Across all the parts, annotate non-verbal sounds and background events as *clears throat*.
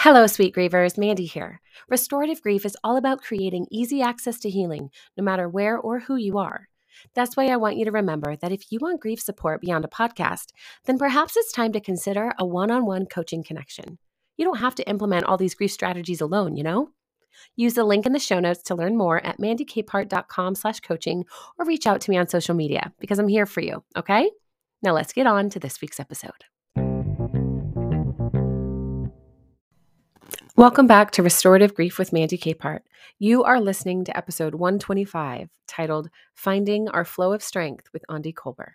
Hello, sweet grievers. Mandy here. Restorative grief is all about creating easy access to healing, no matter where or who you are. That's why I want you to remember that if you want grief support beyond a podcast, then perhaps it's time to consider a one on one coaching connection. You don't have to implement all these grief strategies alone, you know? Use the link in the show notes to learn more at mandycapehart.com slash coaching or reach out to me on social media because I'm here for you, okay? Now let's get on to this week's episode. Welcome back to Restorative Grief with Mandy Capehart. You are listening to episode 125 titled Finding Our Flow of Strength with Aundi Kolber.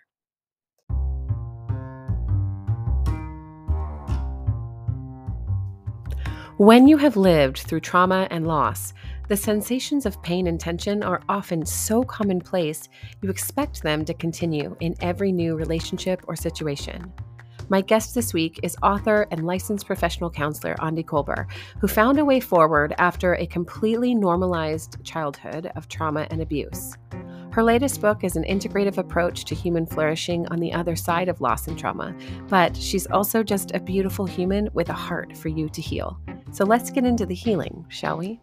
When you have lived through trauma and loss, the sensations of pain and tension are often so commonplace you expect them to continue in every new relationship or situation. My guest this week is author and licensed professional counselor Aundi Kolber, who found a way forward after a completely normalized childhood of trauma and abuse. Her latest book is an integrative approach to human flourishing on the other side of loss and trauma, but she's also just a beautiful human with a heart for you to heal. So let's get into the healing, shall we?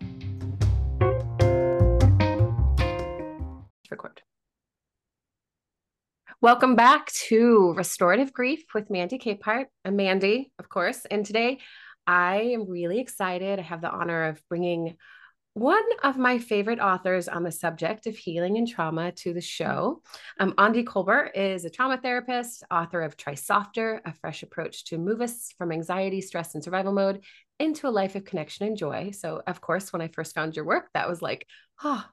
Record. Welcome back to Restorative Grief with Mandy Capehart. I'm Mandy, of course, and today I am really excited. I have the honor of bringing one of my favorite authors on the subject of healing and trauma to the show. Um, Aundi Kolber is a trauma therapist, author of Try Softer, a fresh approach to move us from anxiety, stress, and survival mode into a life of connection and joy. So, of course, when I first found your work, that was like, oh,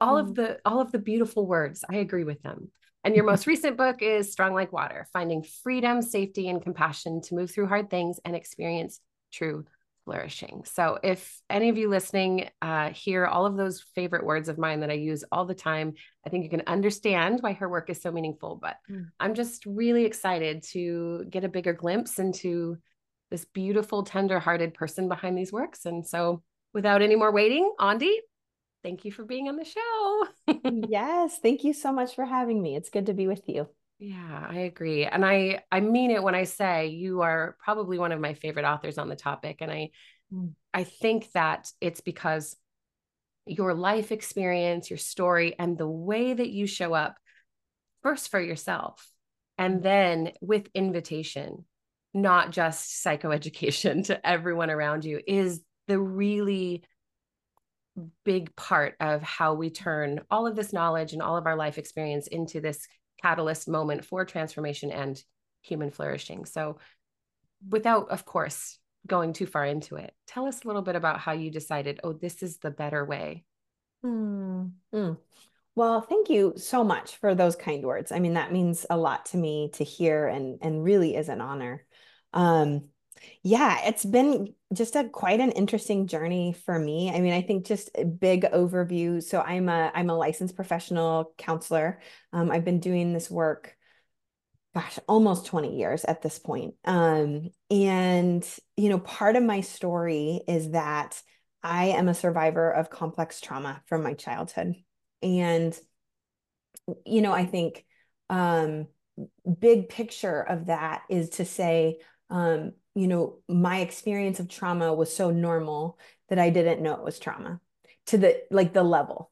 all of mm. the all of the beautiful words. I agree with them. And your most recent book is Strong Like Water Finding Freedom, Safety, and Compassion to Move Through Hard Things and Experience True Flourishing. So, if any of you listening uh, hear all of those favorite words of mine that I use all the time, I think you can understand why her work is so meaningful. But mm. I'm just really excited to get a bigger glimpse into this beautiful, tender hearted person behind these works. And so, without any more waiting, Aundi, thank you for being on the show. *laughs* yes, thank you so much for having me. It's good to be with you. Yeah, I agree. And I I mean it when I say you are probably one of my favorite authors on the topic and I mm. I think that it's because your life experience, your story and the way that you show up first for yourself and mm. then with invitation, not just psychoeducation *laughs* to everyone around you is the really big part of how we turn all of this knowledge and all of our life experience into this catalyst moment for transformation and human flourishing. So, without, of course, going too far into it, tell us a little bit about how you decided, oh, this is the better way. Mm. Mm. Well, thank you so much for those kind words. I mean, that means a lot to me to hear and and really is an honor. Um, yeah, it's been just a quite an interesting journey for me. I mean, I think just a big overview. So I'm a I'm a licensed professional counselor. Um, I've been doing this work, gosh, almost 20 years at this point. Um, and you know, part of my story is that I am a survivor of complex trauma from my childhood. And you know, I think um big picture of that is to say um, you know, my experience of trauma was so normal that I didn't know it was trauma to the like the level.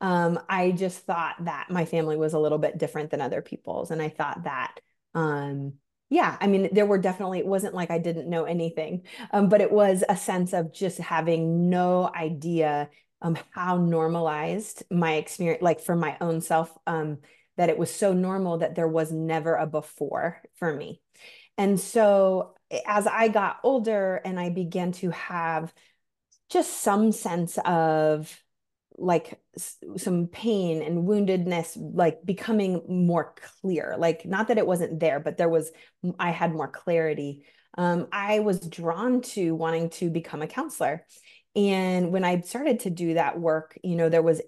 Um, I just thought that my family was a little bit different than other people's. And I thought that, um, yeah, I mean, there were definitely, it wasn't like I didn't know anything, um, but it was a sense of just having no idea um, how normalized my experience, like for my own self, um, that it was so normal that there was never a before for me. And so as I got older and I began to have just some sense of like some pain and woundedness like becoming more clear. Like not that it wasn't there but there was i had more clarity. Um, i was drawn to wanting to become a counselor. And when i started to do that work you know there was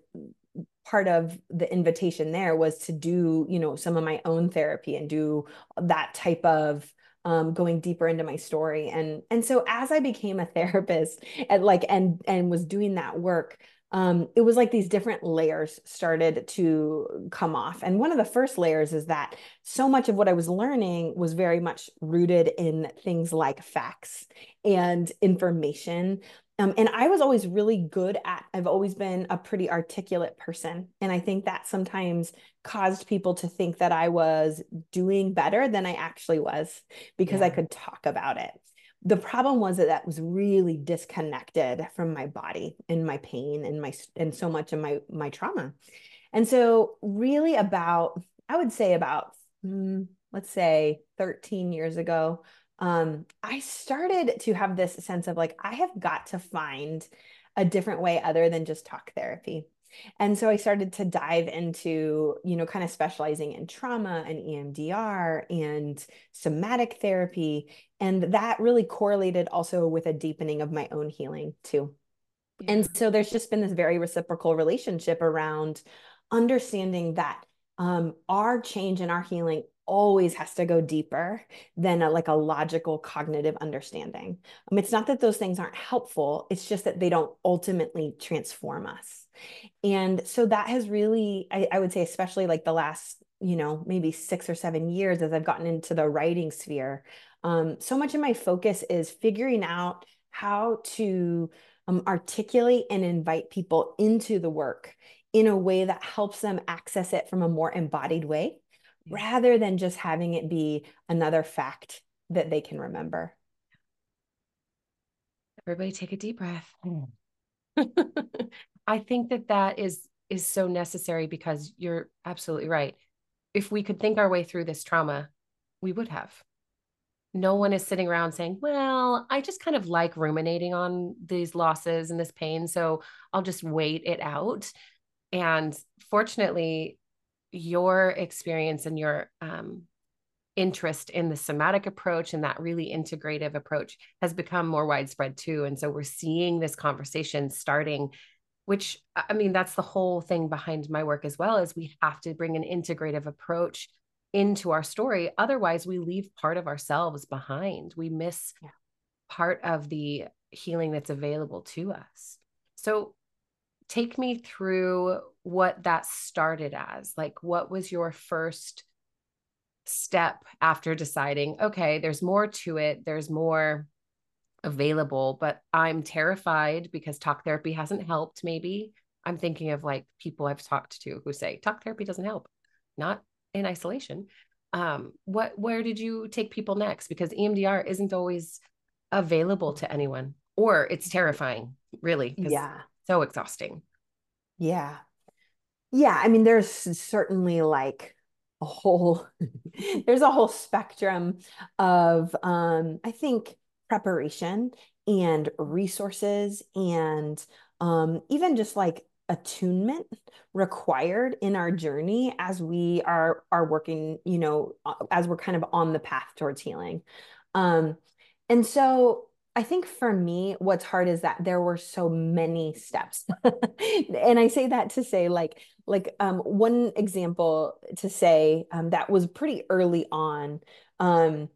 part of the invitation there was to do you know some of my own therapy and do that type of um, going deeper into my story and and so as i became a *laughs* therapist and like and and was doing that work um, it was like these different layers started to come off. And one of the first layers is that so much of what I was learning was very much rooted in things like facts and information. Um, and I was always really good at, I've always been a pretty articulate person. And I think that sometimes caused people to think that I was doing better than I actually was because yeah. I could talk about it the problem was that that was really disconnected from my body and my pain and my and so much of my my trauma and so really about i would say about mm, let's say 13 years ago um, i started to have this sense of like i have got to find a different way other than just talk therapy and so I started to dive into, you know, kind of specializing in trauma and EMDR and somatic therapy. And that really correlated also with a deepening of my own healing too. Yeah. And so there's just been this very reciprocal relationship around understanding that um, our change and our healing always has to go deeper than a, like a logical cognitive understanding. Um, it's not that those things aren't helpful, it's just that they don't ultimately transform us. And so that has really, I, I would say, especially like the last, you know, maybe six or seven years as I've gotten into the writing sphere, um, so much of my focus is figuring out how to um, articulate and invite people into the work in a way that helps them access it from a more embodied way rather than just having it be another fact that they can remember. Everybody take a deep breath. Hmm. *laughs* I think that that is is so necessary because you're absolutely right. If we could think our way through this trauma, we would have. No one is sitting around saying, "Well, I just kind of like ruminating on these losses and this pain, so I'll just wait it out." And fortunately, your experience and your um, interest in the somatic approach and that really integrative approach has become more widespread too. And so we're seeing this conversation starting which i mean that's the whole thing behind my work as well is we have to bring an integrative approach into our story otherwise we leave part of ourselves behind we miss yeah. part of the healing that's available to us so take me through what that started as like what was your first step after deciding okay there's more to it there's more available, but I'm terrified because talk therapy hasn't helped. Maybe I'm thinking of like people I've talked to who say talk therapy doesn't help, not in isolation. Um, what where did you take people next? Because EMDR isn't always available to anyone, or it's terrifying, really. Yeah, so exhausting. Yeah, yeah. I mean, there's certainly like a whole *laughs* there's a whole spectrum of um, I think preparation and resources and um, even just like attunement required in our journey as we are are working you know as we're kind of on the path towards healing um and so i think for me what's hard is that there were so many steps *laughs* and i say that to say like like um one example to say um that was pretty early on um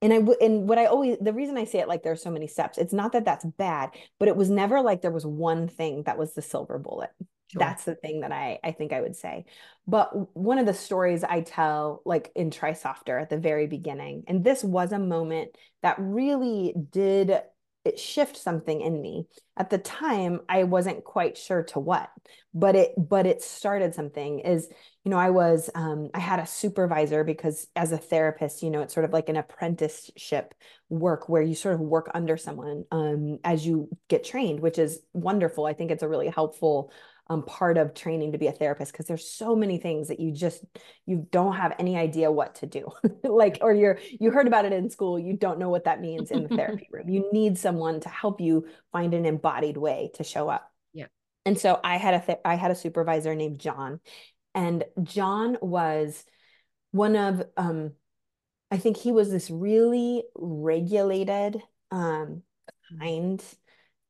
and I and what I always, the reason I say it like there's so many steps, it's not that that's bad, but it was never like there was one thing that was the silver bullet. Sure. That's the thing that I, I think I would say. But one of the stories I tell, like in Try Softer at the very beginning, and this was a moment that really did it shift something in me at the time i wasn't quite sure to what but it but it started something is you know i was um, i had a supervisor because as a therapist you know it's sort of like an apprenticeship work where you sort of work under someone um, as you get trained which is wonderful i think it's a really helpful um, part of training to be a therapist because there's so many things that you just you don't have any idea what to do. *laughs* Like or you're you heard about it in school you don't know what that means in the therapy *laughs* room. You need someone to help you find an embodied way to show up. Yeah. And so i had a th- i had a supervisor named john and john was one of um i think he was this really regulated um kind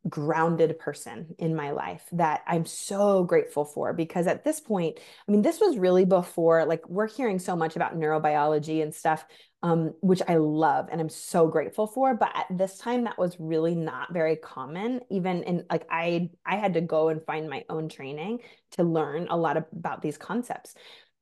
grounded person in my life that I'm so grateful for because at this point, I mean, this was really before like we're hearing so much about neurobiology and stuff. um, which I love and I'm so grateful for. But at this time, that was really not very common. Even in like I I had to go and find my own training to learn a lot about these concepts.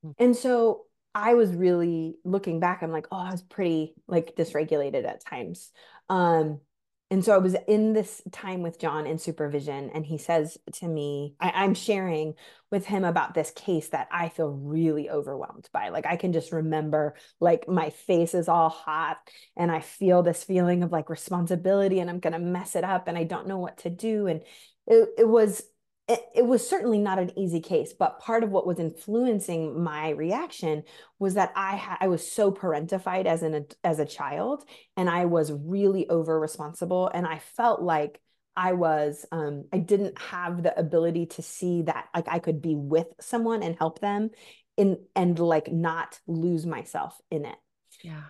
Mm-hmm. And so I was really looking back, I'm like, oh, I was pretty like dysregulated at times. Um, and so I was in this time with John in supervision, and he says to me, I, am sharing with him about this case that I feel really overwhelmed by. Like, I can just remember, like, my face is all hot, and I feel this feeling of like responsibility, and I'm going to mess it up, and I don't know what to do. And it, it was it, it, was certainly not an easy case, but part of what was influencing my reaction was that I had I was so parentified as an as a child, and I was really over responsible, and I felt like I was um, I didn't have the ability to see that like I could be with someone and help them in and like not lose myself in it. Yeah.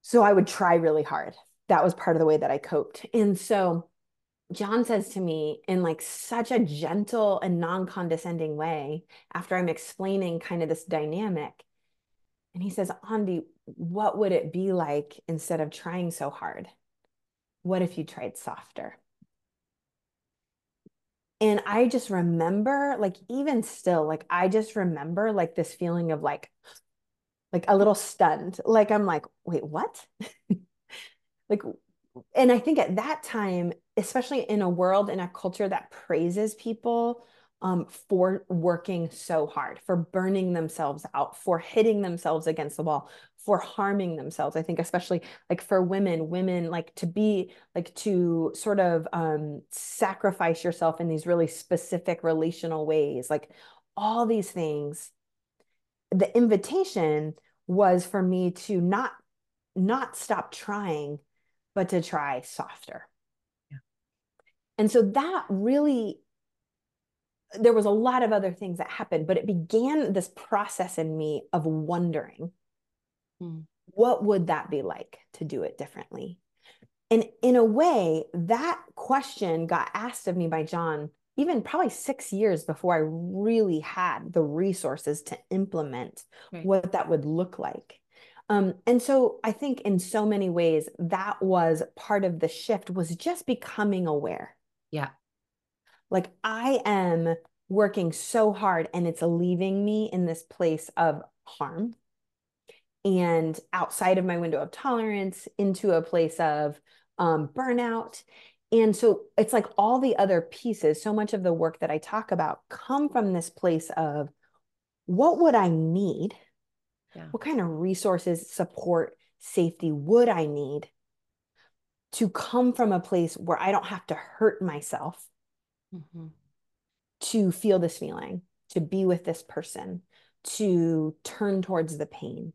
So I would try really hard. That was part of the way that I coped, and so John says to me in like such a gentle and non-condescending way after I'm explaining kind of this dynamic. And he says, Aundi, what would it be like instead of trying so hard? What if you tried softer? And I just remember, like, even still, like, I just remember like this feeling of like, like a little stunned. Like, I'm like, wait, what? *laughs* like, and I think at that time, especially in a world in a culture that praises people um, for working so hard, for burning themselves out, for hitting themselves against the wall, for harming themselves. I think, especially like for women, women like to be like to sort of um, sacrifice yourself in these really specific relational ways, like all these things. The invitation was for me to not not stop trying but to try softer. And so that really, there was a lot of other things that happened, but it began this process in me of wondering hmm. what would that be like to do it differently? And in a way, that question got asked of me by John even probably six years before I really had the resources to implement right. what that would look like. Um, and so I think in so many ways that was part of the shift was just becoming aware. Yeah. Like I am working so hard and it's leaving me in this place of harm and outside of my window of tolerance into a place of um, burnout. And so it's like all the other pieces, so much of the work that I talk about come from this place of what would I need? Yeah. What kind of resources, support, safety would I need to come from a place where I don't have to hurt myself mm-hmm. to feel this feeling, to be with this person, to turn towards the pain?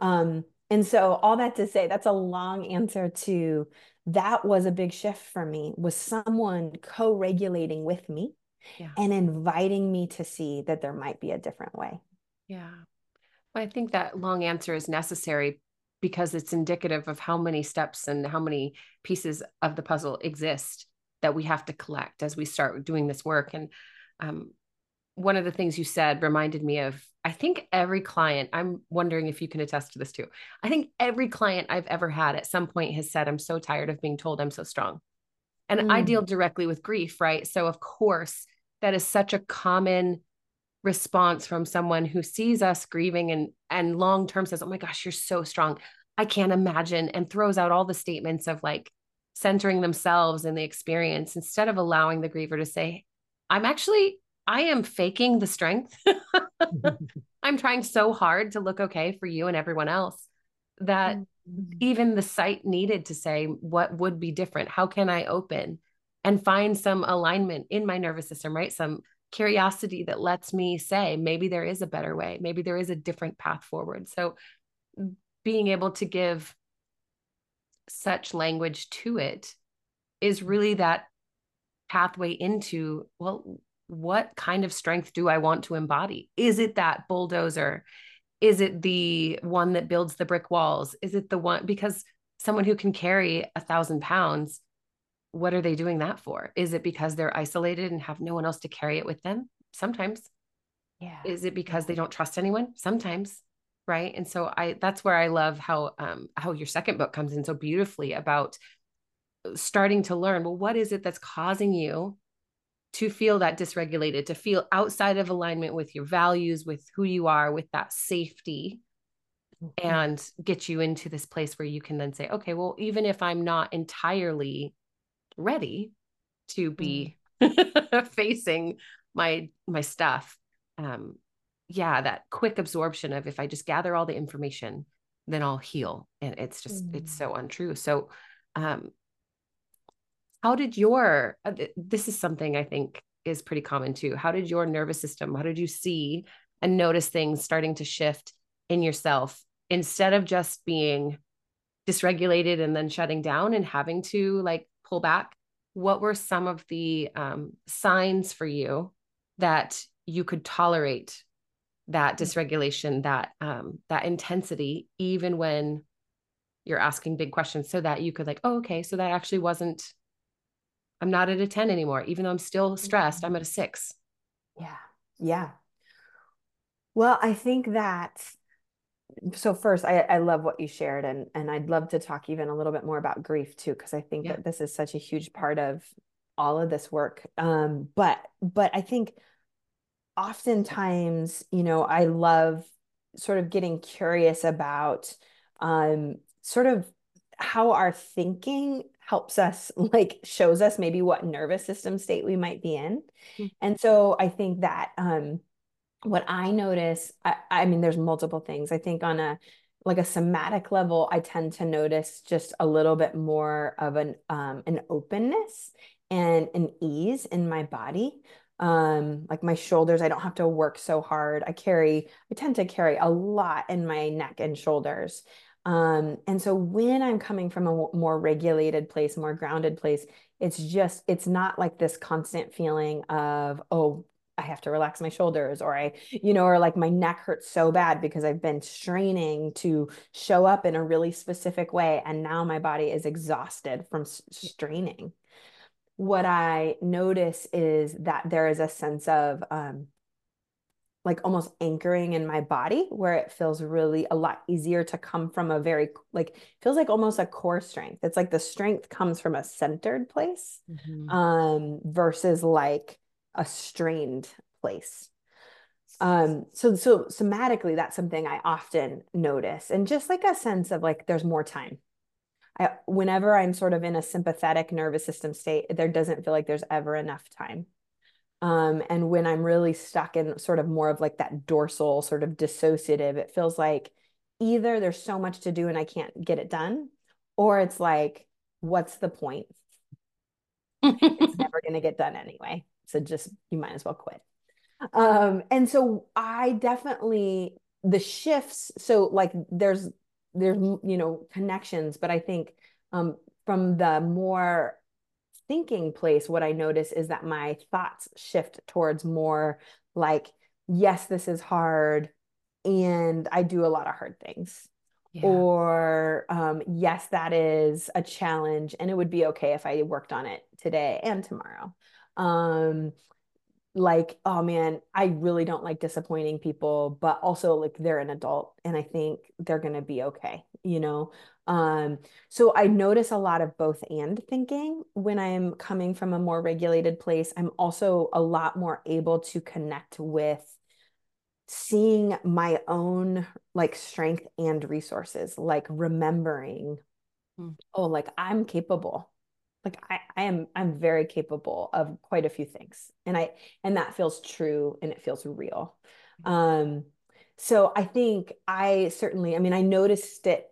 Um, and so all that to say, that's a long answer to that was a big shift for me was someone co-regulating with me yeah. and inviting me to see that there might be a different way. Yeah. Well, I think that long answer is necessary because it's indicative of how many steps and how many pieces of the puzzle exist that we have to collect as we start doing this work. And um, one of the things you said reminded me of I think every client, I'm wondering if you can attest to this too. I think every client I've ever had at some point has said, I'm so tired of being told I'm so strong. And mm. I deal directly with grief, right? So, of course, that is such a common response from someone who sees us grieving and and long term says, "Oh my gosh, you're so strong." I can't imagine and throws out all the statements of like centering themselves in the experience instead of allowing the griever to say, "I'm actually I am faking the strength. *laughs* *laughs* I'm trying so hard to look okay for you and everyone else that mm-hmm. even the site needed to say what would be different. How can I open and find some alignment in my nervous system, right? Some curiosity that lets me say maybe there is a better way. Maybe there is a different path forward. So being able to give such language to it is really that pathway into well what kind of strength do i want to embody? Is it that bulldozer? Is it the one that builds the brick walls? Is it the one because someone who can carry a thousand pounds what are they doing that for? Is it because they're isolated and have no one else to carry it with them? Sometimes. Yeah. Is it because they don't trust anyone? Sometimes. right and so i that's where i love how um how your second book comes in so beautifully about starting to learn well what is it that's causing you to feel that dysregulated to feel outside of alignment with your values with who you are with that safety mm-hmm. and get you into this place where you can then say okay well even if i'm not entirely ready to be mm. *laughs* facing my my stuff um yeah that quick absorption of if i just gather all the information then i'll heal and it's just mm. it's so untrue so um how did your uh, this is something i think is pretty common too how did your nervous system how did you see and notice things starting to shift in yourself instead of just being dysregulated and then shutting down and having to like pull back what were some of the um, signs for you that you could tolerate that mm. dysregulation that um, that intensity even when you're asking big questions so that you could like oh okay so that actually wasn't i'm not at a 10 anymore even though i'm still stressed i'm mm-hmm. at a 6 yeah yeah well i think that so first I, I love what you shared and and i'd love to talk even a little bit more about grief too because i think yeah. that this is such a huge part of all of this work um but but i think oftentimes you know i love sort of getting curious about um sort of how our thinking helps us *laughs* like shows us maybe what nervous system state we might be in mm-hmm. and so i think that um what I notice, I, I mean, there's multiple things. I think on a like a somatic level, I tend to notice just a little bit more of an um, an openness and an ease in my body. Um, like my shoulders, I don't have to work so hard. I carry, I tend to carry a lot in my neck and shoulders. Um, and so when I'm coming from a more regulated place, more grounded place, it's just, it's not like this constant feeling of, oh, I have to relax my shoulders or I, you know, or like my neck hurts so bad because I've been straining to show up in a really specific way. And now my body is exhausted from straining. What I notice is that there is a sense of um, like almost anchoring in my body where it feels really a lot easier to come from a very like feels like almost a core strength. It's like the strength comes from a centered place mm-hmm. um versus like a strained place. Um so so somatically that's something i often notice and just like a sense of like there's more time. I whenever i'm sort of in a sympathetic nervous system state there doesn't feel like there's ever enough time. Um and when i'm really stuck in sort of more of like that dorsal sort of dissociative it feels like either there's so much to do and i can't get it done or it's like what's the point? It's *laughs* never going to get done anyway so just you might as well quit. Um, and so I definitely the shifts. So like there's there's you know connections, but I think um, from the more thinking place, what I notice is that my thoughts shift towards more like, yes, this is hard, and I do a lot of hard things. Yeah. Or, um, yes, that is a challenge, and it would be okay if I worked on it today and tomorrow um like oh man i really don't like disappointing people but also like they're an adult and i think they're going to be okay you know um so i notice a lot of both and thinking when i'm coming from a more regulated place i'm also a lot more able to connect with seeing my own like strength and resources like remembering hmm. oh like i'm capable like I, I am i'm very capable of quite a few things and i and that feels true and it feels real. Um so i think i certainly i mean i noticed it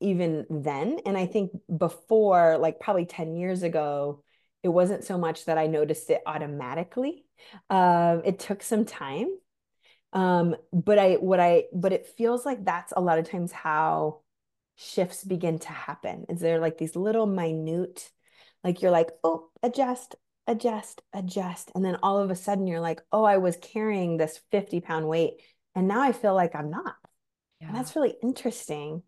even then and i think before like probably 10 years ago it wasn't so much that i noticed it automatically. Um it took some time. Um but i what i but it feels like that's a lot of times how shifts begin to happen. Is there like these little minute like you're like, oh, adjust, adjust, adjust. And then all of a sudden you're like, oh, I was carrying this 50 pound weight. And now I feel like I'm not. Yeah. And that's really interesting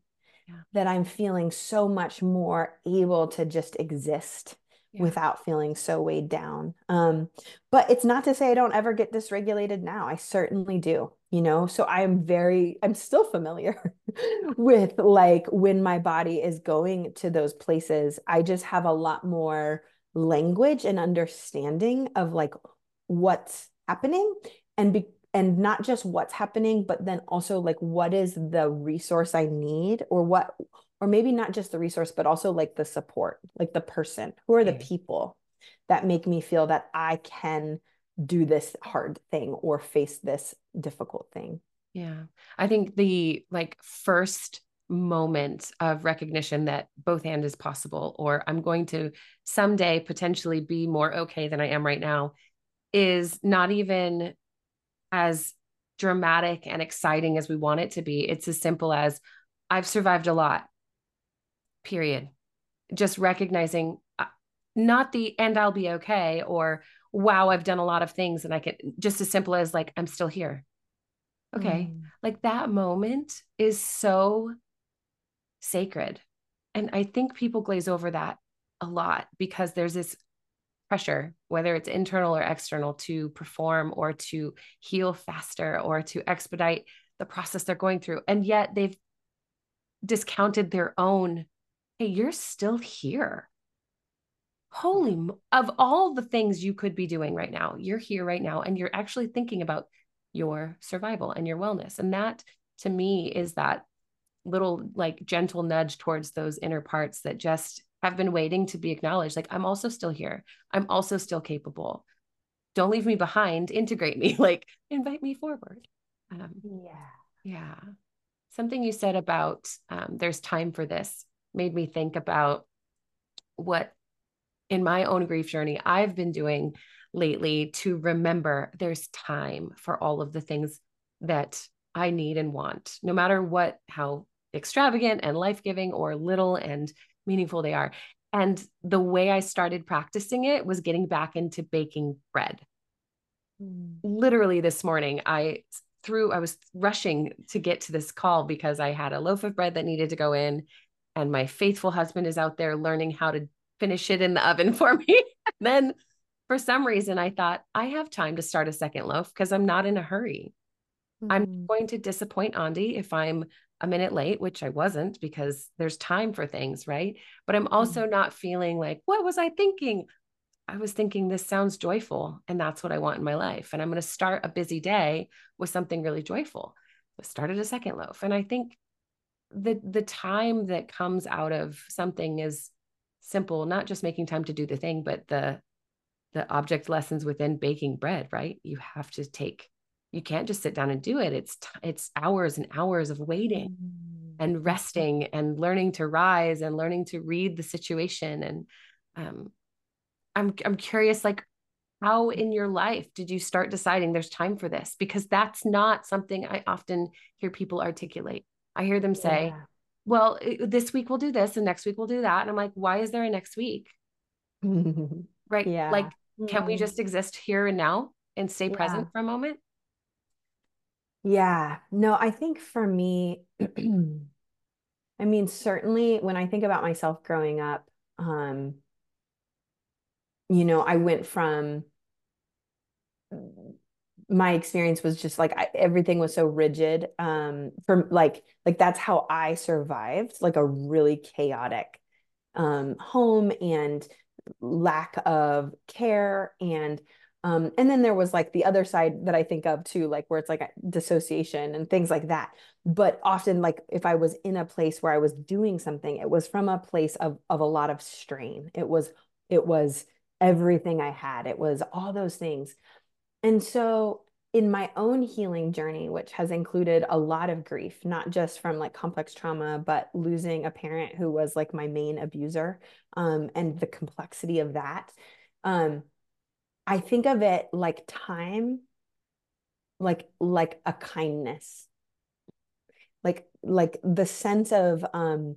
yeah. that I'm feeling so much more able to just exist yeah. without feeling so weighed down. Um, but it's not to say I don't ever get dysregulated now. I certainly do, you know. So I am very, I'm still familiar *laughs* with like when my body is going to those places. I just have a lot more language and understanding of like what's happening and be and not just what's happening but then also like what is the resource i need or what or maybe not just the resource but also like the support like the person. Who are the mm. people that make me feel that i can do this hard thing or face this difficult thing? Yeah. I think the like first moment of recognition that both and is possible or i'm going to someday potentially be more okay than i am right now is not even as dramatic and exciting as we want it to be. It's as simple as i've survived a lot period just recognizing uh, not the and i'll be okay or wow i've done a lot of things and i can just as simple as like i'm still here okay mm. like that moment is so sacred. And I think people glaze over that a lot because there's this pressure, whether it's internal or external, to perform or to heal faster or to expedite the process they're going through. And yet they've discounted their own, hey, you're still here. Holy, of all the things you could be doing right now, you're here right now and you're actually thinking about your survival and your wellness. And that to me is that little like gentle nudge towards those inner parts that just have been waiting to be acknowledged like i'm also still here. I'm also still capable. Don't leave me behind. Integrate me. *laughs* Like invite me forward. Um, yeah. yeah. Something you said about um, there's time for this made me think about what in my own grief journey i've been doing lately to remember there's time for all of the things that I need and want, no matter what, how extravagant and life giving or little and meaningful they are. And the way I started practicing it was getting back into baking bread. Mm. Literally this morning, I threw, I was rushing to get to this call because I had a loaf of bread that needed to go in. And my faithful husband is out there learning how to finish it in the oven *laughs* for me. then for some reason, I thought I have time to start a second loaf because I'm not in a hurry. Mm-hmm. I'm going to disappoint Aundi if I'm a minute late, which I wasn't because there's time for things, right? But I'm also mm-hmm. not feeling like, what was I thinking? I was thinking this sounds joyful and that's what I want in my life. And I'm going to start a busy day with something really joyful. I started a second loaf. And I think the the time that comes out of something is simple, not just making time to do the thing, but the the object lessons within baking bread, right? You have to take you can't just sit down and do it it's t- it's hours and hours of waiting mm-hmm. and resting and learning to rise and learning to read the situation and um i'm i'm curious like how in your life did you start deciding there's time for this because that's not something i often hear people articulate i hear them say yeah. well this week we'll do this and next week we'll do that and i'm like why is there a next week *laughs* right yeah like can we mm-hmm. just exist here and now and stay yeah. present for a moment yeah. No, I think for me, *clears throat* I mean, certainly when I think about myself growing up, um, you know, I went from my experience was just like I, everything was so rigid um from like like that's how I survived like a really chaotic um home and lack of care and um, and then there was like the other side that I think of too, like where it's like dissociation and things like that. But often, like if I was in a place where I was doing something, it was from a place of of a lot of strain. It was it was everything I had. It was all those things. And so in my own healing journey, which has included a lot of grief, not just from like complex trauma, but losing a parent who was like my main abuser um, and the complexity of that. Um, I think of it like time, like like a kindness. Like like the sense of um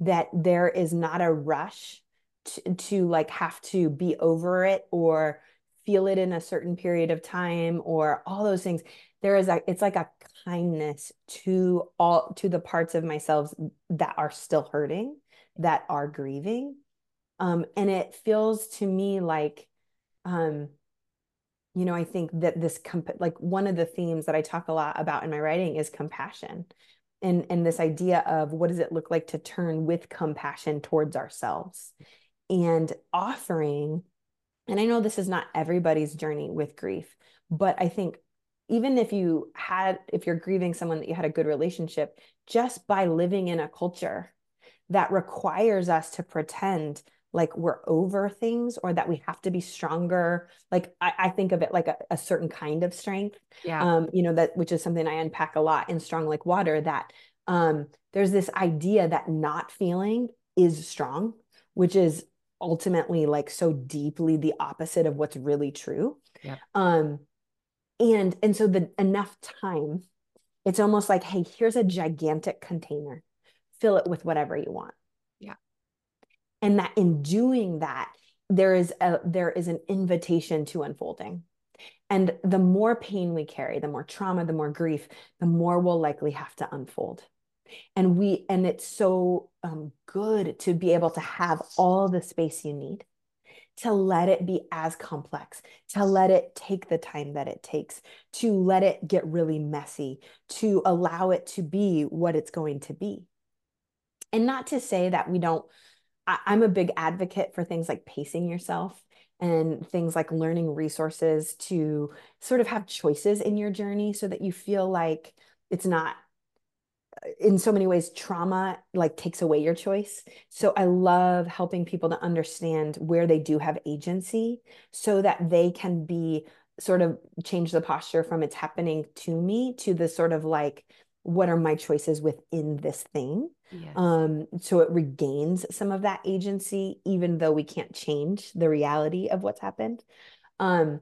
that there is not a rush to, to like have to be over it or feel it in a certain period of time or all those things there is a it's like a kindness to all to the parts of myself that are still hurting that are grieving Um, and it feels to me like, um, you know, I think that this comp- like one of the themes that I talk a lot about in my writing is compassion. And, and this idea of what does it look like to turn with compassion towards ourselves and offering and I know this is not everybody's journey with grief, but I think even if you had, if you're grieving someone that you had a good relationship, just by living in a culture that requires us to pretend like we're over things or that we have to be stronger. Like I, I think of it like a, a, certain kind of strength. Yeah. Um, you know, that which is something I unpack a lot in Strong Like Water, that um there's this idea that not feeling is strong, which is ultimately like so deeply the opposite of what's really true. Yeah. Um and and so the enough time it's almost like hey here's a gigantic container. Fill it with whatever you want. Yeah. And that in doing that there is a there is an invitation to unfolding. And the more pain we carry the more trauma the more grief the more we'll likely have to unfold and we and it's so um, good to be able to have all the space you need to let it be as complex to let it take the time that it takes to let it get really messy to allow it to be what it's going to be. And not to say that we don't I, i'm a big advocate for things like pacing yourself and things like learning resources to sort of have choices in your journey so that you feel like it's not in so many ways trauma like takes away your choice. So i love helping people to understand where they do have agency so that they can be sort of change the posture from it's happening to me to the sort of like what are my choices within this thing? Yes. um so it regains some of that agency even though we can't change the reality of what's happened. Um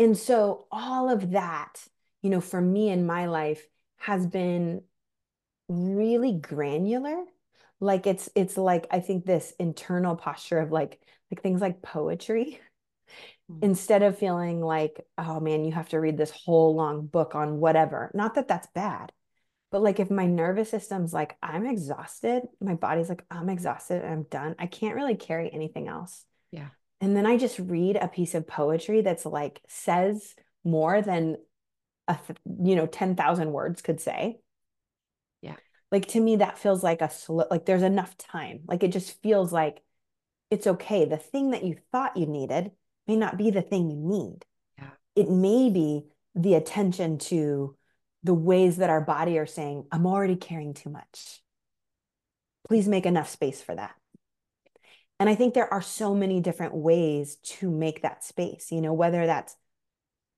and so all of that you know for me in my life has been really granular. Like it's it's like i think this internal posture of like like things like poetry. *laughs* Mm-hmm. instead of feeling like oh man you have to read this whole long book on whatever. Not that that's bad but like if my nervous system's like i'm exhausted my body's like i'm exhausted and i'm done. I can't really carry anything else. Yeah. And then i just read a piece of poetry that's like says more than a you know 10,000 words could say like to me that feels like a slow like there's enough time. Like it just feels like it's okay. The thing that you thought you needed may not be the thing you need. Yeah. it may be the attention to the ways that our body are saying i'm already carrying too much. Please make enough space for that. And i think there are so many different ways to make that space you know whether that's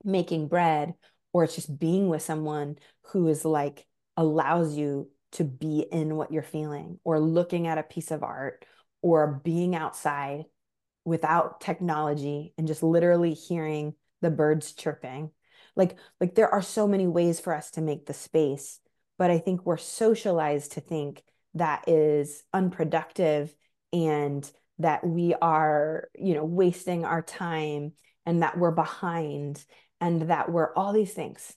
making bread or it's just being with someone who is like allows you to be in what you're feeling or looking at a piece of art or being outside without technology and just literally hearing the birds chirping. Like like there are so many ways for us to make the space but i think we're socialized to think that is unproductive and that we are you know wasting our time and that we're behind and that we're all these things.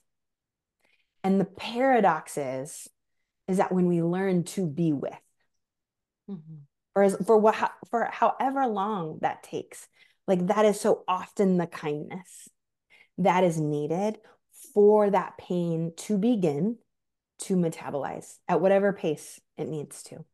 And the paradox is is that when we learn to be with mm-hmm. or as, for what for however long that takes like that is so often the kindness that is needed for that pain to begin to metabolize at whatever pace it needs to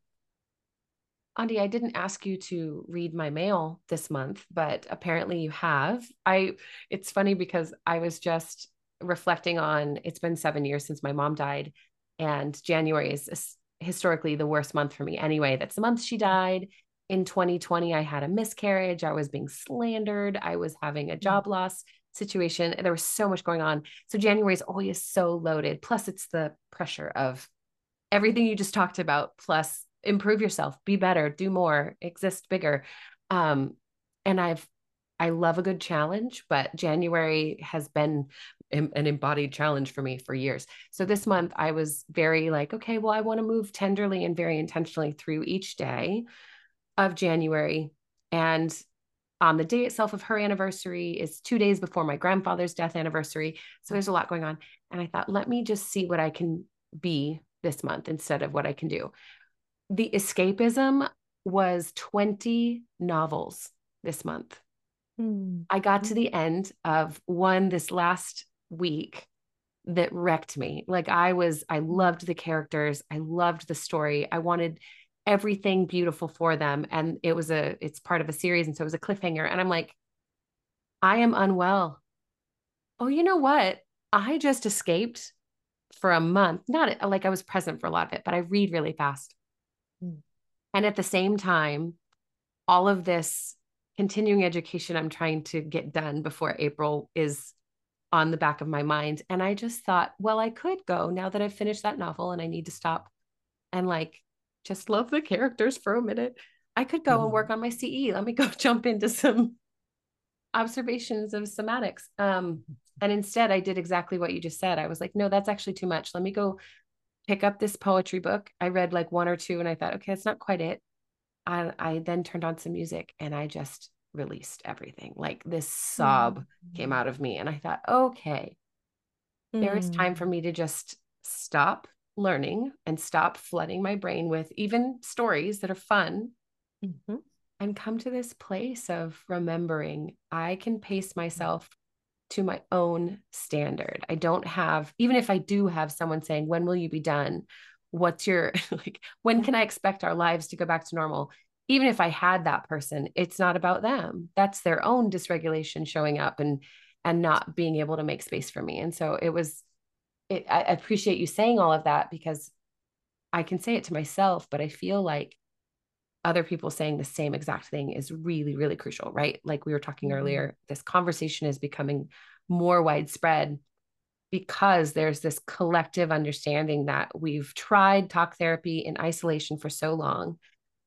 Aundi, I didn't ask you to read my mail this month, but apparently you have. I it's funny because I was just reflecting on it's been 7 years since my mom died and January is historically the worst month for me anyway. That's the month she died. In 2020, I had a miscarriage. I was being slandered. I was having a mm. job loss situation. There was so much going on. So January is always so loaded. Plus, it's the pressure of everything you just talked about, plus improve yourself, be better, do more, exist bigger. Um, and I've I love a good challenge, but January has been an embodied challenge for me for years. So this month I was very like, okay, well, I want to move tenderly and very intentionally through each day of January. And on the day itself of her anniversary is two days before my grandfather's death anniversary. So there's a lot going on. And I thought, let me just see what I can be this month instead of what I can do. The escapism was 20 novels this month. Mm. I got to the end of one this last week that wrecked me. Like I was, I loved the characters, I loved the story. I wanted everything beautiful for them. And it was a, it's part of a series. And so it was a cliffhanger. And I'm like, I am unwell. Oh, you know what? I just escaped for a month. Not like I was present for a lot of it, but I read really fast. Mm. And at the same time, all of this continuing education I'm trying to get done before April is on the back of my mind. And I just thought, well, I could go now that I've finished that novel and I need to stop and like just love the characters for a minute. I could go mm-hmm. and work on my CE. Let me go *laughs* jump into some observations of somatics. Um, and instead, I did exactly what you just said. I was like, no, that's actually too much. Let me go pick up this poetry book. I read like one or two and I thought, okay, that's not quite it. I, I then turned on some music and I just released everything. Like this sob mm. came out of me. And I thought, okay, mm. there is time for mm. me to just stop learning and stop flooding my brain with even stories that are fun mm-hmm. and come to this place of remembering I can pace myself to my own standard. I don't have, even if I do have someone saying, When will you be done? What's your, *laughs* like, when can I expect our lives to go back to normal? Even if I had that person, it's not about them. That's their own dysregulation showing up and and not being able to make space for me. And so it was it, I appreciate you saying all of that because I can say it to myself, but I feel like other people saying the same exact thing is really, really crucial, right? Like we were talking mm-hmm. earlier, this conversation is becoming more widespread because there's this collective understanding that we've tried talk therapy in isolation for so long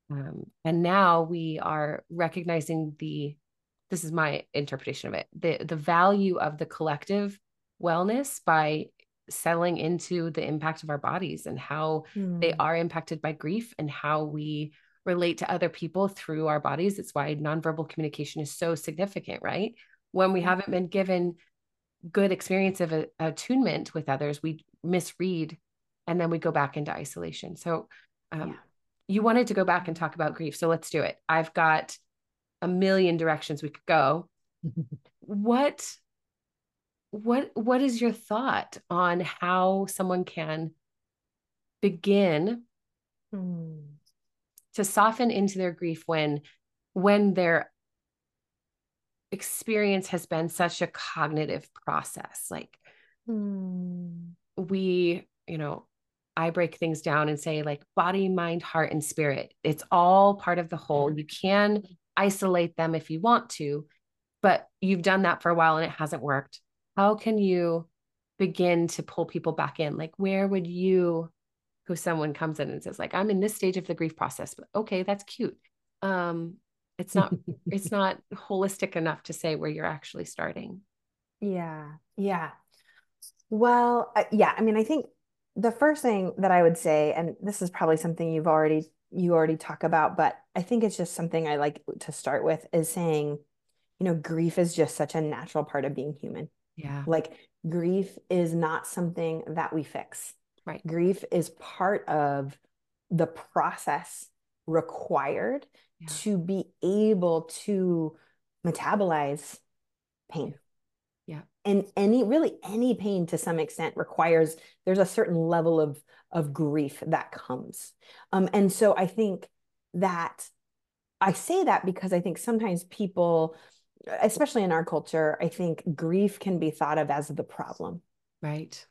um, and now we are recognizing the, this is my interpretation of it, the, the value of the collective wellness by settling into the impact of our bodies and how mm. they hmm. are impacted by grief and how we relate to other people through our bodies. It's why nonverbal communication is so significant, right? When we haven't been given good experience of a, attunement with others, we misread and then we go back into isolation. So um, yeah you wanted to go back and talk about grief. So let's do it. I've got a million directions we could go. *laughs* what what what is your thought on how someone can begin hmm. to soften into their grief when when their experience has been such a cognitive process like hmm. we you know I break things down and say like body, mind, heart, and spirit. It's all part of the whole. You can isolate them if you want to, but you've done that for a while and it hasn't worked. How can you begin to pull people back in? Like, where would you, who someone comes in and says, like, I'm in this stage of the grief process, but okay, that's cute. Um, it's not, it's *laughs* not holistic enough to say where you're actually starting. Yeah. Yeah. Well, uh, yeah. I mean, I think the first thing that I would say, and this is probably something you've already you already talk about, but I think it's just something I like to start with is saying, you know, grief is just such a natural part of being human. Yeah. Like grief is not something that we fix. Right. Grief is part of the process required yeah. to be able to metabolize pain and any really any pain to some extent requires there's a certain level of of grief that comes. Um, and so i think that i say that because i think sometimes people especially in our culture i think grief can be thought of as the problem. Right.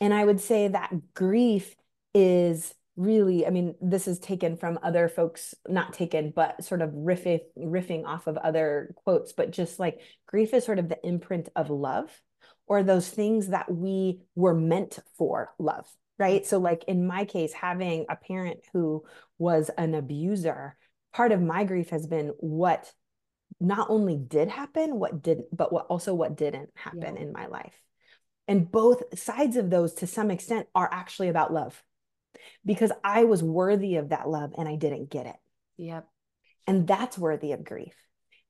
And i would say that grief is really i mean this is taken from other folks not taken but sort of riffing riffing off of other quotes but just like grief is sort of the imprint of love or those things that we were meant for love right? So like in my case having a parent who was an abuser part of my grief has been what not only did happen what didn't but what also what didn't happen yeah. in my life. And both sides of those to some extent are actually about love because I was worthy of that love and I didn't get it. Yep. And that's worthy of grief.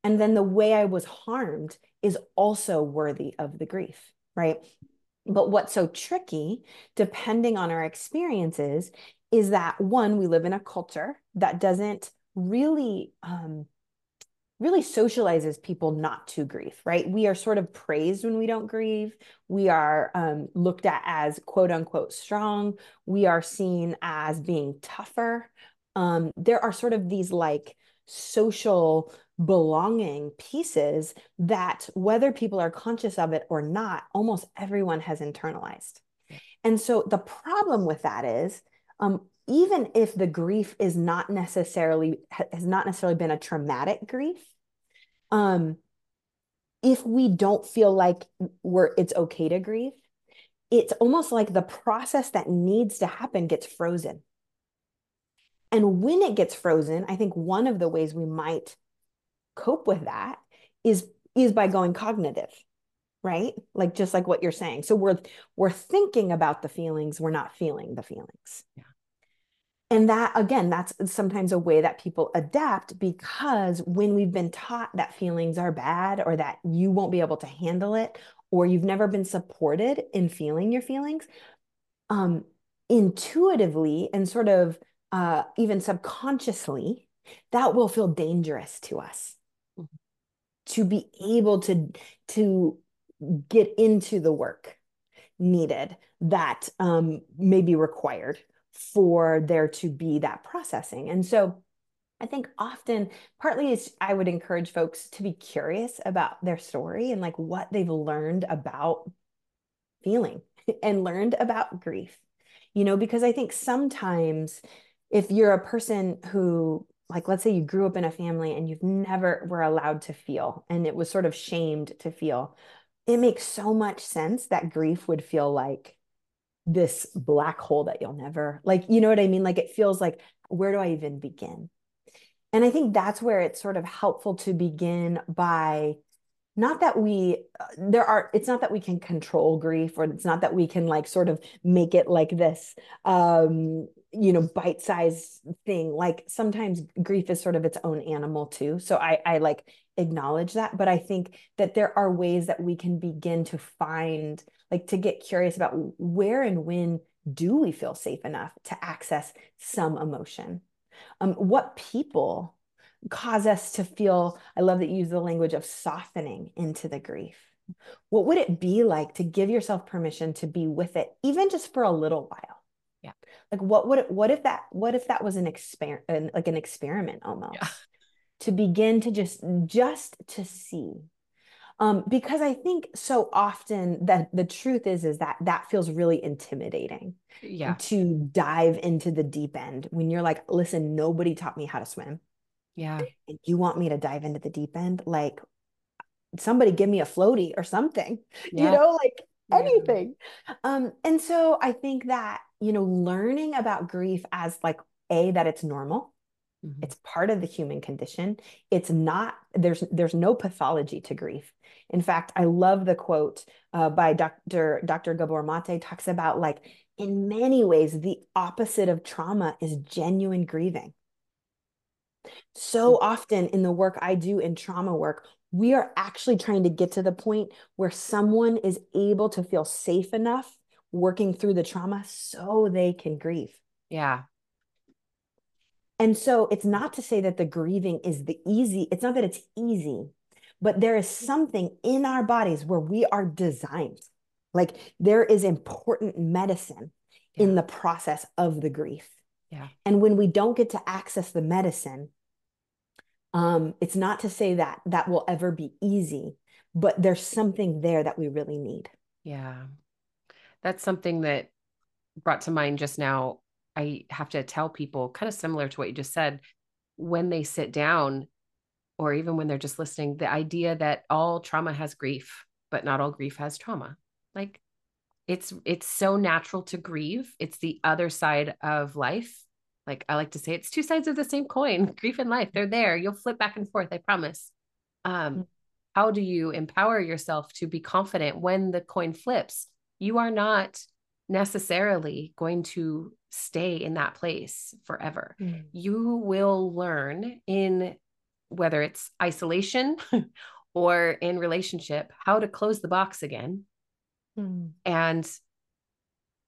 And then the way I was harmed is also worthy of the grief, right? But what's so tricky, depending on our experiences, is that one, we live in a culture that doesn't really um, really socializes people not to grieve, right? We are sort of praised when we don't grieve. We are um, looked at as quote unquote strong. We are seen as being tougher. Um, there are sort of these like social belonging pieces that, whether people are conscious of it or not, almost everyone has internalized. And so the problem with that is, um, even if the grief is not necessarily has not necessarily been a traumatic grief, um, if we don't feel like we're it's okay to grieve, it's almost like the process that needs to happen gets frozen. And when it gets frozen, I think one of the ways we might cope with that is is by going cognitive right like just like what you're saying so we're we're thinking about the feelings we're not feeling the feelings yeah. And that again that's sometimes a way that people adapt because when we've been taught that feelings are bad or that you won't be able to handle it or you've never been supported in feeling your feelings um intuitively and sort of uh even subconsciously that will feel dangerous to us mm-hmm. to be able to to get into the work needed that um, may be required for there to be that processing. And so I think often, partly is I would encourage folks to be curious about their story and like what they've learned about feeling *laughs* and learned about grief. You know, because I think sometimes if you're a person who like let's say you grew up in a family and you've never were allowed to feel and it was sort of shamed to feel it makes so much sense that grief would feel like this black hole that you'll never like you know what i mean? Like it feels like where do i even begin? And i think that's where it's sort of helpful to begin by not that we uh, there are it's not that we can control grief or it's not that we can like sort of make it like this um you know bite size thing like sometimes grief is sort of its own animal too so i i like acknowledge that but i think that there are ways that we can begin to find like to get curious about where and when do we feel safe enough to access some emotion? Um, what people cause us to feel i love that you use the language of softening into the grief. What would it be like to give yourself permission to be with it even just for a little while yeah like what would it, what if that what if that was an experiment like an experiment almost yeah. to begin to just just to see um, because I think so often that the truth is is that that feels really intimidating. Yeah. To dive into the deep end when you're like, listen, nobody taught me how to swim. Yeah. And you want me to dive into the deep end? Like somebody give me a floaty or something, *laughs* yeah. you know, like anything. Yeah. Um, and so I think that, you know, learning about grief as like a that it's normal. Mm-hmm. It's part of the human condition. It's not there's there's no pathology to grief. In fact, I love the quote uh, by Dr. Dr. Gabor Mate talks about like in many ways the opposite of trauma is genuine grieving. So mm. often in the work I do in trauma work, we are actually trying to get to the point where someone is able to feel safe enough working through the trauma so they can grieve. Yeah. And so it's not to say that the grieving is the easy, it's not that it's easy, but there is something in our bodies where we are designed. Like there is important medicine yeah. in the process of the grief. Yeah. And when we don't get to access the medicine, um, it's not to say that that will ever be easy, but there's something there that we really need. Yeah. That's something that brought to mind just now. I have to tell people, kind of similar to what you just said, when they sit down, or even when they're just listening, the idea that all trauma has grief, but not all grief has trauma. Like it's it's so natural to grieve. It's the other side of life like I like to say, it's two sides of the same coin *laughs* grief and life. They're there. You'll flip back and forth, I promise. Um, mm-hmm. How do you empower yourself to be confident when the coin flips? You are not necessarily going to stay in that place forever. Mm. You will learn in whether it's isolation *laughs* or in relationship how to close the box again. Mm. And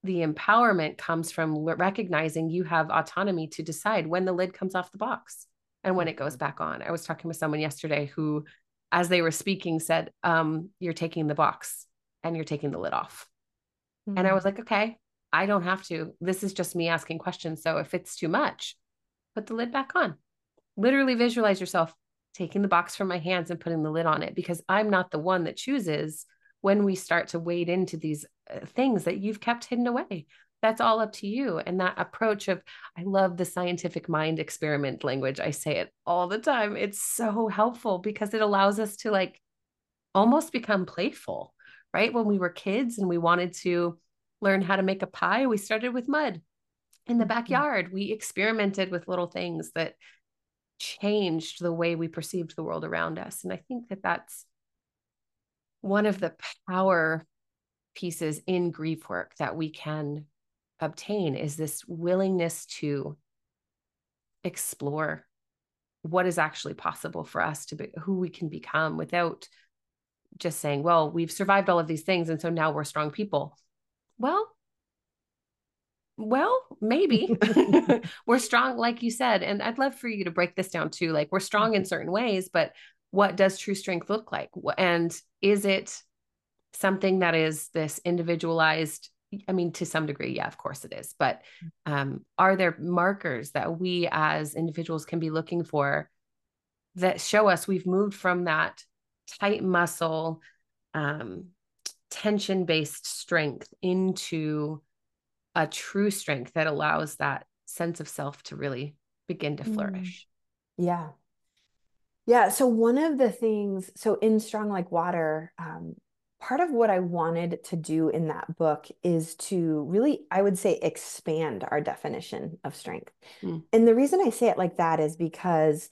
the empowerment comes from recognizing you have autonomy to decide when the lid comes off the box. and when it goes back on. I was talking with someone yesterday who, as they were speaking, said, um, You're taking the box and you're taking the lid off. Mm-hmm. And I was like, Okay, I don't have to. This is just me asking questions. So if it's too much, put the lid back on. Literally visualize yourself taking the box from my hands and putting the lid on it because I'm not the one that chooses when we start to wade into these uh, things that you've kept hidden away. That's all up to you. And that approach of i love the scientific mind experiment language. I say it all the time. It's so helpful because it allows us to like almost become playful right? When we were kids and we wanted to learn how to make a pie we started with mud. In the mm-hmm. backyard we experimented with little things that changed the way we perceived the world around us. And i think that that's one of the power pieces in grief work that we can obtain is this willingness to explore what is actually possible for us to be who we can become without just saying, well, we've survived all of these things. And so now we're strong people. Well, well, maybe *laughs* *laughs* we're strong, like you said. And I'd love for you to break this down too. Like we're strong in mm-hmm. certain ways, but what does true strength look like? And is it something that is this individualized I mean, to some degree, yeah, of course it is. But um, are there markers that we as individuals can be looking for that show us we've moved from that tight muscle, um, tension based strength into a true strength that allows that sense of self to really begin to mm. flourish? Yeah. Yeah. So, one of the things, so in Strong Like Water, um, part of what I wanted to do in that book is to really, I would say, expand our definition of strength. Mm. And the reason I say it like that is because,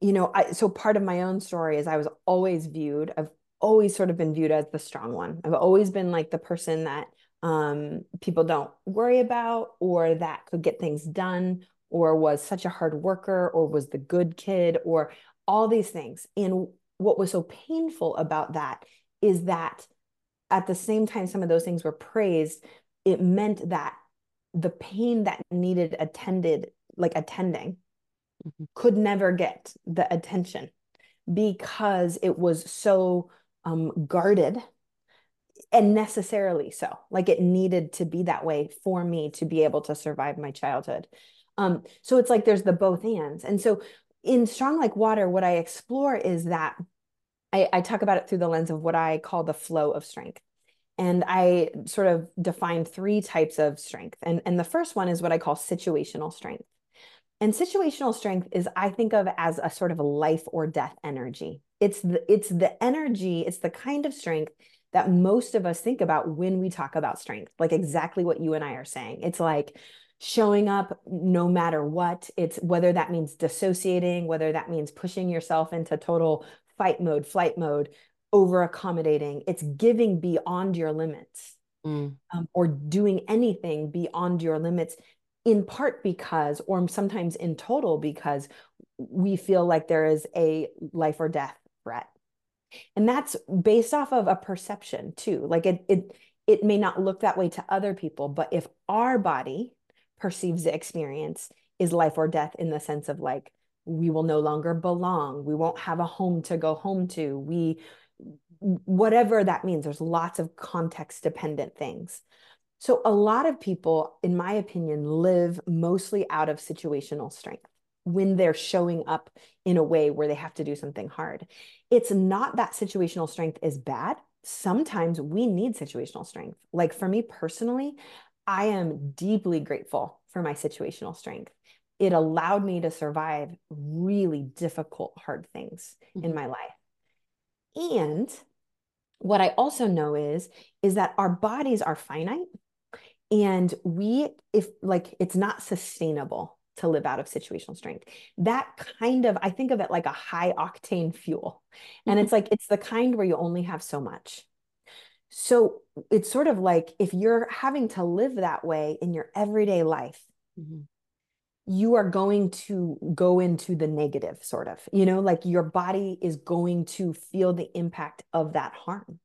you know, I, so part of my own story is I was always viewed, I've always sort of been viewed as the strong one. I've always been like the person that um, people don't worry about or that could get things done or was such a hard worker or was the good kid or all these things. And what was so painful about that is that at the same time some of those things were praised it meant that the pain that needed attended like attending mm-hmm. could never get the attention because it was so um, guarded and necessarily so like it needed to be that way for me to be able to survive my childhood um, so it's like there's the both ands and so in strong like water what i explore is that I, I talk about it through the lens of what I call the flow of strength. And I sort of define three types of strength. And, and the first one is what I call situational strength. And situational strength is, I think of as a sort of life or death energy. It's the, it's the energy, it's the kind of strength that most of us think about when we talk about strength, like exactly what you and I are saying. It's like showing up no matter what. It's whether that means dissociating, whether that means pushing yourself into total fight mode, flight mode, over accommodating. It's giving beyond your limits mm. um, or doing anything beyond your limits, in part because, or sometimes in total because we feel like there is a life or death threat. And that's based off of a perception too. Like it, it, it may not look that way to other people, but if our body perceives the experience is life or death in the sense of like we will no longer belong. We won't have a home to go home to. We whatever that means there's lots of context dependent things. So a lot of people in my opinion live mostly out of situational strength when they're showing up in a way where they have to do something hard. It's not that situational strength is bad. Sometimes we need situational strength. Like for me personally i am deeply grateful for my situational strength it allowed me to survive really difficult, hard things mm-hmm. in my life. And what I also know is, is that our bodies are finite and we, if like, it's not sustainable to live out of situational strength. That kind of, I think of it like a high octane fuel. And mm-hmm. it's like, it's the kind where you only have so much. So it's sort of like if you're having to live that way in your everyday life, mm-hmm. you are going to go into the negative sort of you know like your body is going to feel the impact of that harm.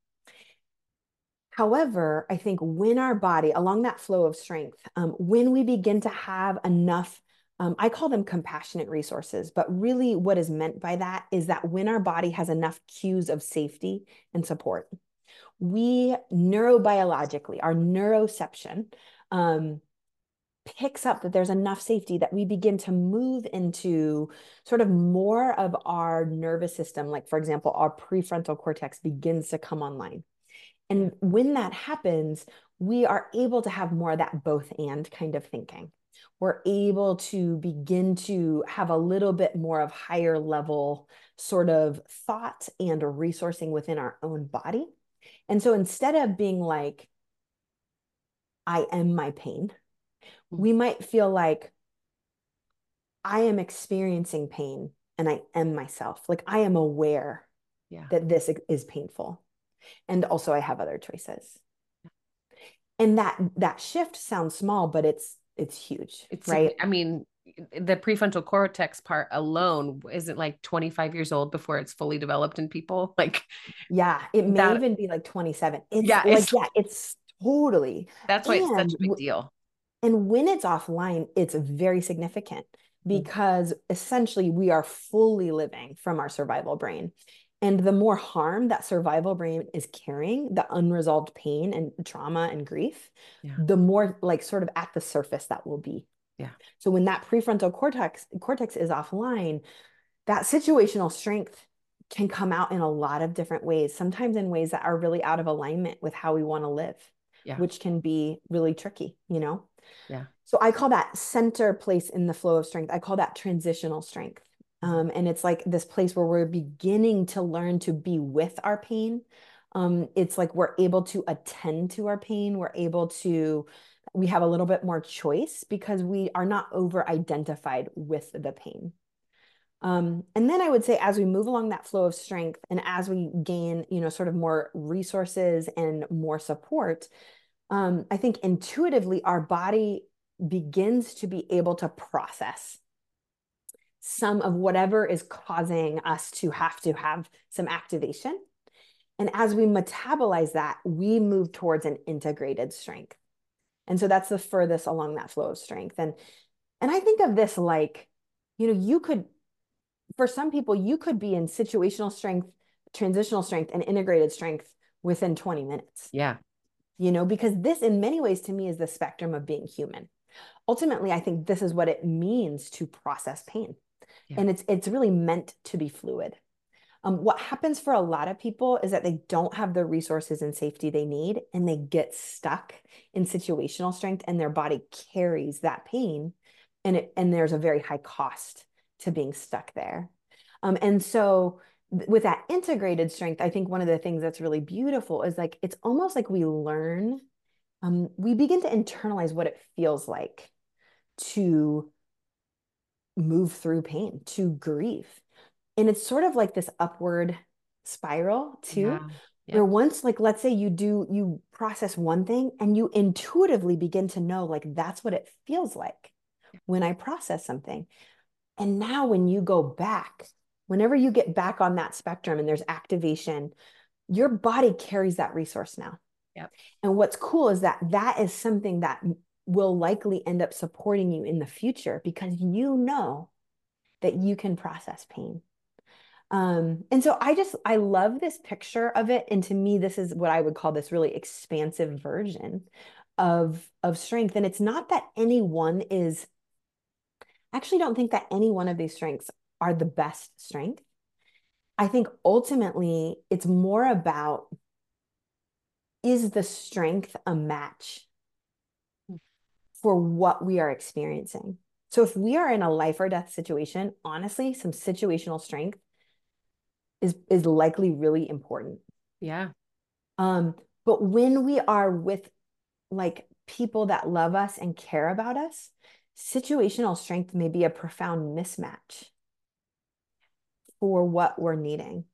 However i think when our body along that flow of strength um, when we begin to have enough um, I call them compassionate resources, but really what is meant by that is that when our body has enough cues of safety and support, we neurobiologically, our neuroception, um, picks up that there's enough safety that we begin to move into sort of more of our nervous system. Like, for example, our prefrontal cortex begins to come online. And when that happens, we are able to have more of that both and kind of thinking. We're able to begin to have a little bit more of higher level sort of thought and resourcing within our own body. And so instead of being like, I am my pain, mm-hmm. we might feel like I am experiencing pain and I am myself. Like I am aware yeah. that this is painful. And also I have other choices. And that that shift sounds small, but it's it's huge. It's right. I mean, the prefrontal cortex part alone isn't like 25 years old before it's fully developed in people. *laughs* Like, yeah, it may that, even be like 27. It's yeah, like, it's, yeah, it's totally. That's why and, it's such a big deal. And when it's offline, it's very significant mm. because essentially we are fully living from our survival brain. And the more harm that survival brain is carrying, the unresolved pain and trauma and grief, yeah. the more like sort of at the surface that will be. Yeah. So when that prefrontal cortex cortex is offline, that situational strength can come out in a lot of different ways, sometimes in ways that are really out of alignment with how we want to live, yeah. which can be really tricky, you know? Yeah. So I call that center place in the flow of strength. I call that transitional strength. Um, and it's like this place where we're beginning to learn to be with our pain. Um, it's like we're able to attend to our pain. We're able to, we have a little bit more choice because we are not over identified with the pain. Um, and then I would say, as we move along that flow of strength and as we gain, you know, sort of more resources and more support, um, I think intuitively our body begins to be able to process some of whatever is causing us to have to have some activation. And as we metabolize that, we move towards an integrated strength. And so that's the furthest along that flow of strength. And and I think of this like, you know, you could for some people you could be in situational strength, transitional strength and integrated strength within 20 minutes. Yeah. You know, because this in many ways to me is the spectrum of being human. Ultimately, I think this is what it means to process pain yeah. and it's it's really meant to be fluid um, what happens for a lot of people is that they don't have the resources and safety they need and they get stuck in situational strength and their body carries that pain and it and there's a very high cost to being stuck there um, and so with that integrated strength i think one of the things that's really beautiful is like it's almost like we learn um, we begin to internalize what it feels like to move through pain, to grieve. And it's sort of like this upward spiral too. Yeah. Yep. Where once, like, let's say you do, you process one thing and you intuitively begin to know, like, that's what it feels like when I process something. And now, when you go back, whenever you get back on that spectrum and there's activation, your body carries that resource now. Yep. And what's cool is that that is something that will likely end up supporting you in the future because you know that you can process pain. Um, and so I just, I love this picture of it. And to me, this is what I would call this really expansive version of, of strength. And it's not that any one is, I actually don't think that any one of these strengths are the best strength. I think ultimately it's more about is the strength a match for what we are experiencing. So if we are in a life or death situation, honestly, some situational strength is is likely really important. Yeah. Um but when we are with like people that love us and care about us, situational strength may be a profound mismatch for what we're needing.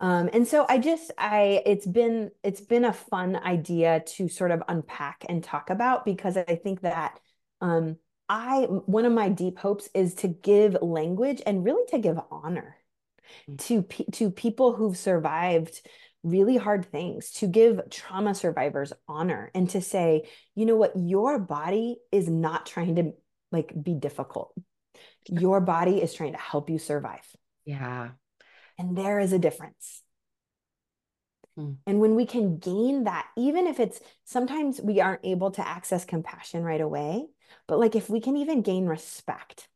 Um, and so I just I it's been it's been a fun idea to sort of unpack and talk about because I think that um, I one of my deep hopes is to give language and really to give honor mm-hmm. to to people who've survived really hard things to give trauma survivors honor and to say you know what your body is not trying to like be difficult Your body is trying to help you survive. Yeah. And there is a difference. Mm. And when we can gain that, even if it's sometimes we aren't able to access compassion right away, but like if we can even gain respect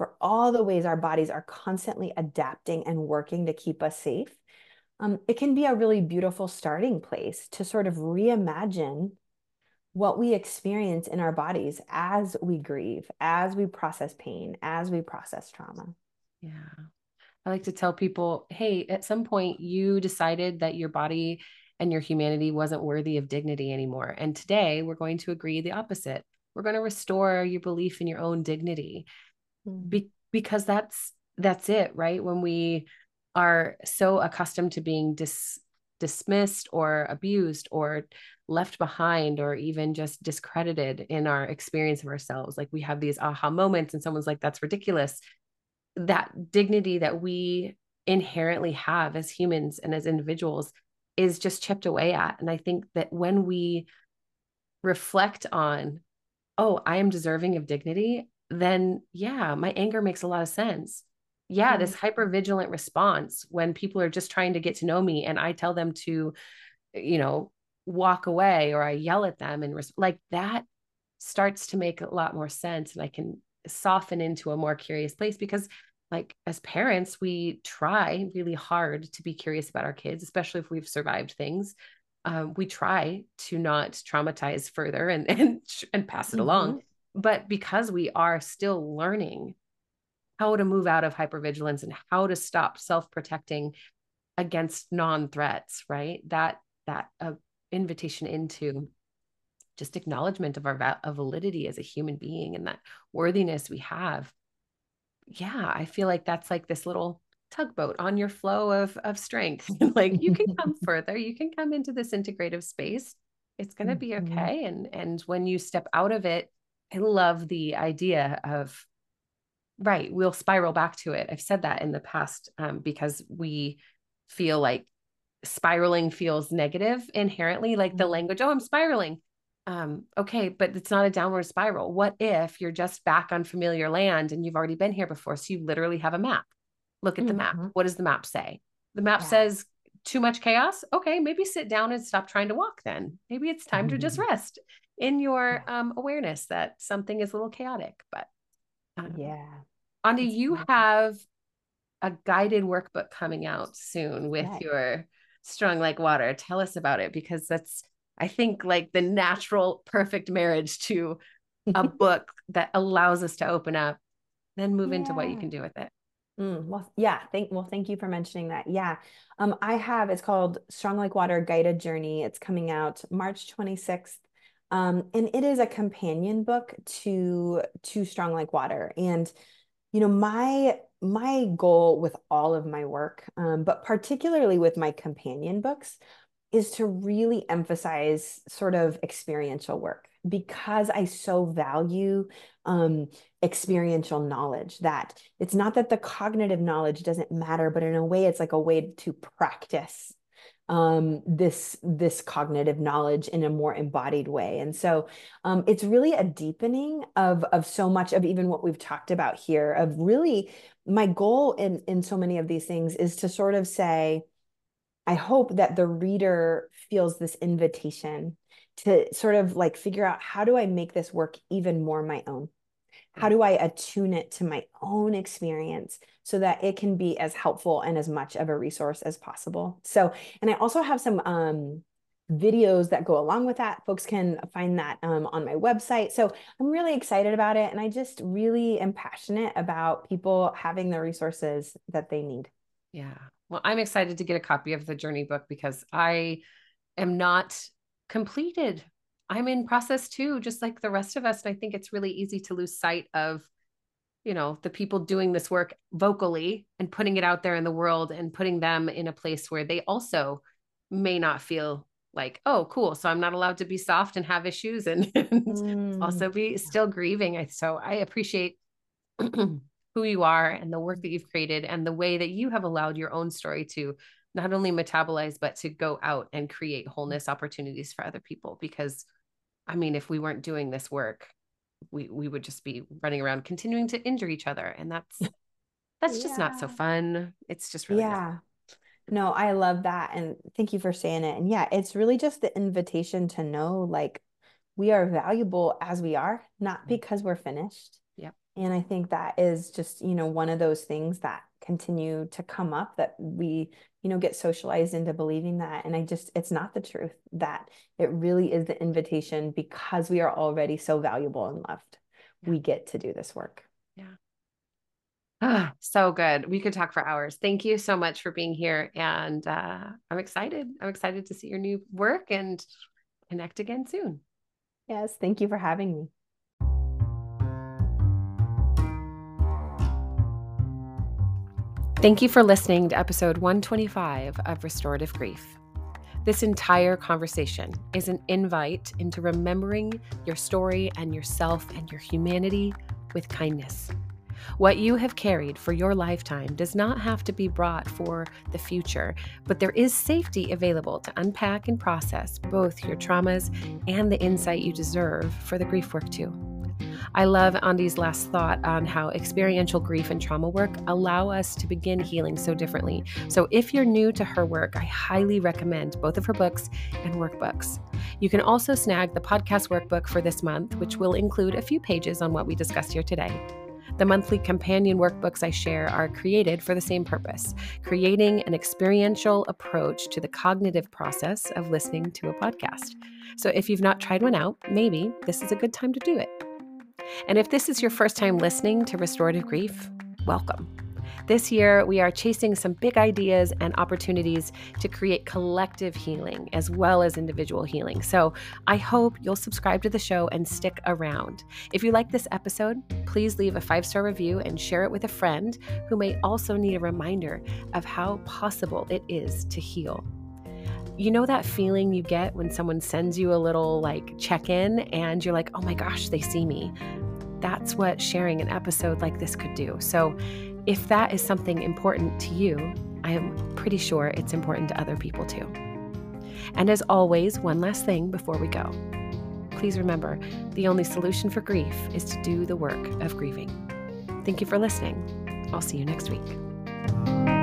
for all the ways our bodies are constantly adapting and working to keep us safe, um, it can be a really beautiful starting place to sort of reimagine what we experience in our bodies as we grieve, as we process pain, as we process trauma. Yeah. I like to tell people, hey, at some point you decided that your body and your humanity wasn't worthy of dignity anymore. And today we're going to agree the opposite. We're going to restore your belief in your own dignity. Be- because that's that's it, right? When we are so accustomed to being dis- dismissed or abused or left behind or even just discredited in our experience of ourselves like we have these aha moments and someone's like that's ridiculous that dignity that we inherently have as humans and as individuals is just chipped away at. And I think that when we reflect on, oh, I am deserving of dignity, then yeah, my anger makes a lot of sense. Yeah, mm-hmm. this hyper vigilant response when people are just trying to get to know me and I tell them to, you know, walk away or I yell at them and res- like that starts to make a lot more sense and I can soften into a more curious place because like as parents we try really hard to be curious about our kids especially if we've survived things um, we try to not traumatize further and *laughs* and, and pass it mm-hmm. along but because we are still learning how to move out of hypervigilance and how to stop self-protecting against non-threats right? That that uh, invitation into just acknowledgement of our va- of validity as a human being and that worthiness we have. Yeah i feel like that's like this little tugboat on your flow of of strength. *laughs* Like you can come *laughs* further. You can come into this integrative space. It's going to be mm-hmm. okay. And and when you step out of it i love the idea of right we'll spiral back to it i've said that in the past um, because we feel like spiraling feels negative inherently like the mm-hmm. language oh i'm spiraling um, okay, but it's not a downward spiral. What if you're just back on familiar land and you've already been here before? So you literally have a map. Look at mm-hmm. the map. Mm-hmm. What does the map say? The map yeah. says too much chaos. Okay, maybe sit down and stop trying to walk then. Maybe it's time mm-hmm. to just mm-hmm. rest in your um, awareness that something is a little chaotic. But um, yeah. Aundi, you have a guided workbook coming out soon with right. your Strong Like Water. Tell us about it because that's I think like the natural perfect marriage to a *laughs* book that allows us to open up, then move yeah. into what you can do with it. Mm, well, yeah. Thank well, thank you for mentioning that. Yeah. Um, I have it's called Strong Like Water Guided Journey. It's coming out March 26th. Um, and it is a companion book to to Strong Like Water. And you know, my my goal with all of my work, um, but particularly with my companion books, is to really emphasize sort of experiential work because I so value um, experiential knowledge that it's not that the cognitive knowledge doesn't matter, but in a way, it's like a way to practice um, this this cognitive knowledge in a more embodied way. And so um, it's really a deepening of of so much of even what we've talked about here. Of really, my goal in in so many of these things is to sort of say I hope that the reader feels this invitation to sort of like figure out how do I make this work even more my own? How do I attune it to my own experience so that it can be as helpful and as much of a resource as possible? So, and I also have some um, videos that go along with that. Folks can find that um, on my website. So I'm really excited about it. And I just really am passionate about people having the resources that they need. Yeah. Well, I'm excited to get a copy of the journey book because I am not completed. I'm in process too, just like the rest of us. And I think it's really easy to lose sight of, you know, the people doing this work vocally and putting it out there in the world and putting them in a place where they also may not feel like, oh, cool. So I'm not allowed to be soft and have issues and, *laughs* and mm. also be still grieving. So I appreciate *clears throat* who you are and the work that you've created and the way that you have allowed your own story to not only metabolize but to go out and create wholeness opportunities for other people because i mean if we weren't doing this work we we would just be running around continuing to injure each other and that's that's yeah. just not so fun it's just really yeah not. no i love that and thank you for saying it and yeah it's really just the invitation to know like we are valuable as we are not mm-hmm. because we're finished yep and i think that is just you know one of those things that continue to come up that we you know get socialized into believing that and i just it's not the truth that it really is the invitation because we are already so valuable and loved. We get to do this work. Yeah. Ah, so good. We could talk for hours. Thank you so much for being here and uh, i'm excited. I'm excited to see your new work and connect again soon. Yes thank you for having me Thank you for listening to episode 125 of Restorative Grief. This entire conversation is an invite into remembering your story and yourself and your humanity with kindness. What you have carried for your lifetime does not have to be brought for the future, but there is safety available to unpack and process both your traumas and the insight you deserve for the grief work too. I love Aundi's last thought on how experiential grief and trauma work allow us to begin healing so differently. So, if you're new to her work, I highly recommend both of her books and workbooks. You can also snag the podcast workbook for this month, which will include a few pages on what we discussed here today. The monthly companion workbooks I share are created for the same purpose creating an experiential approach to the cognitive process of listening to a podcast. So, if you've not tried one out, maybe this is a good time to do it. And if this is your first time listening to Restorative Grief, welcome. This year, we are chasing some big ideas and opportunities to create collective healing as well as individual healing. So I hope you'll subscribe to the show and stick around. If you like this episode, please leave a five star review and share it with a friend who may also need a reminder of how possible it is to heal. You know that feeling you get when someone sends you a little like check in and you're like, oh my gosh, they see me that's what sharing an episode like this could do. So, if that is something important to you, I am pretty sure it's important to other people too. And as always, one last thing before we go. Please remember the only solution for grief is to do the work of grieving. Thank you for listening. I'll see you next week.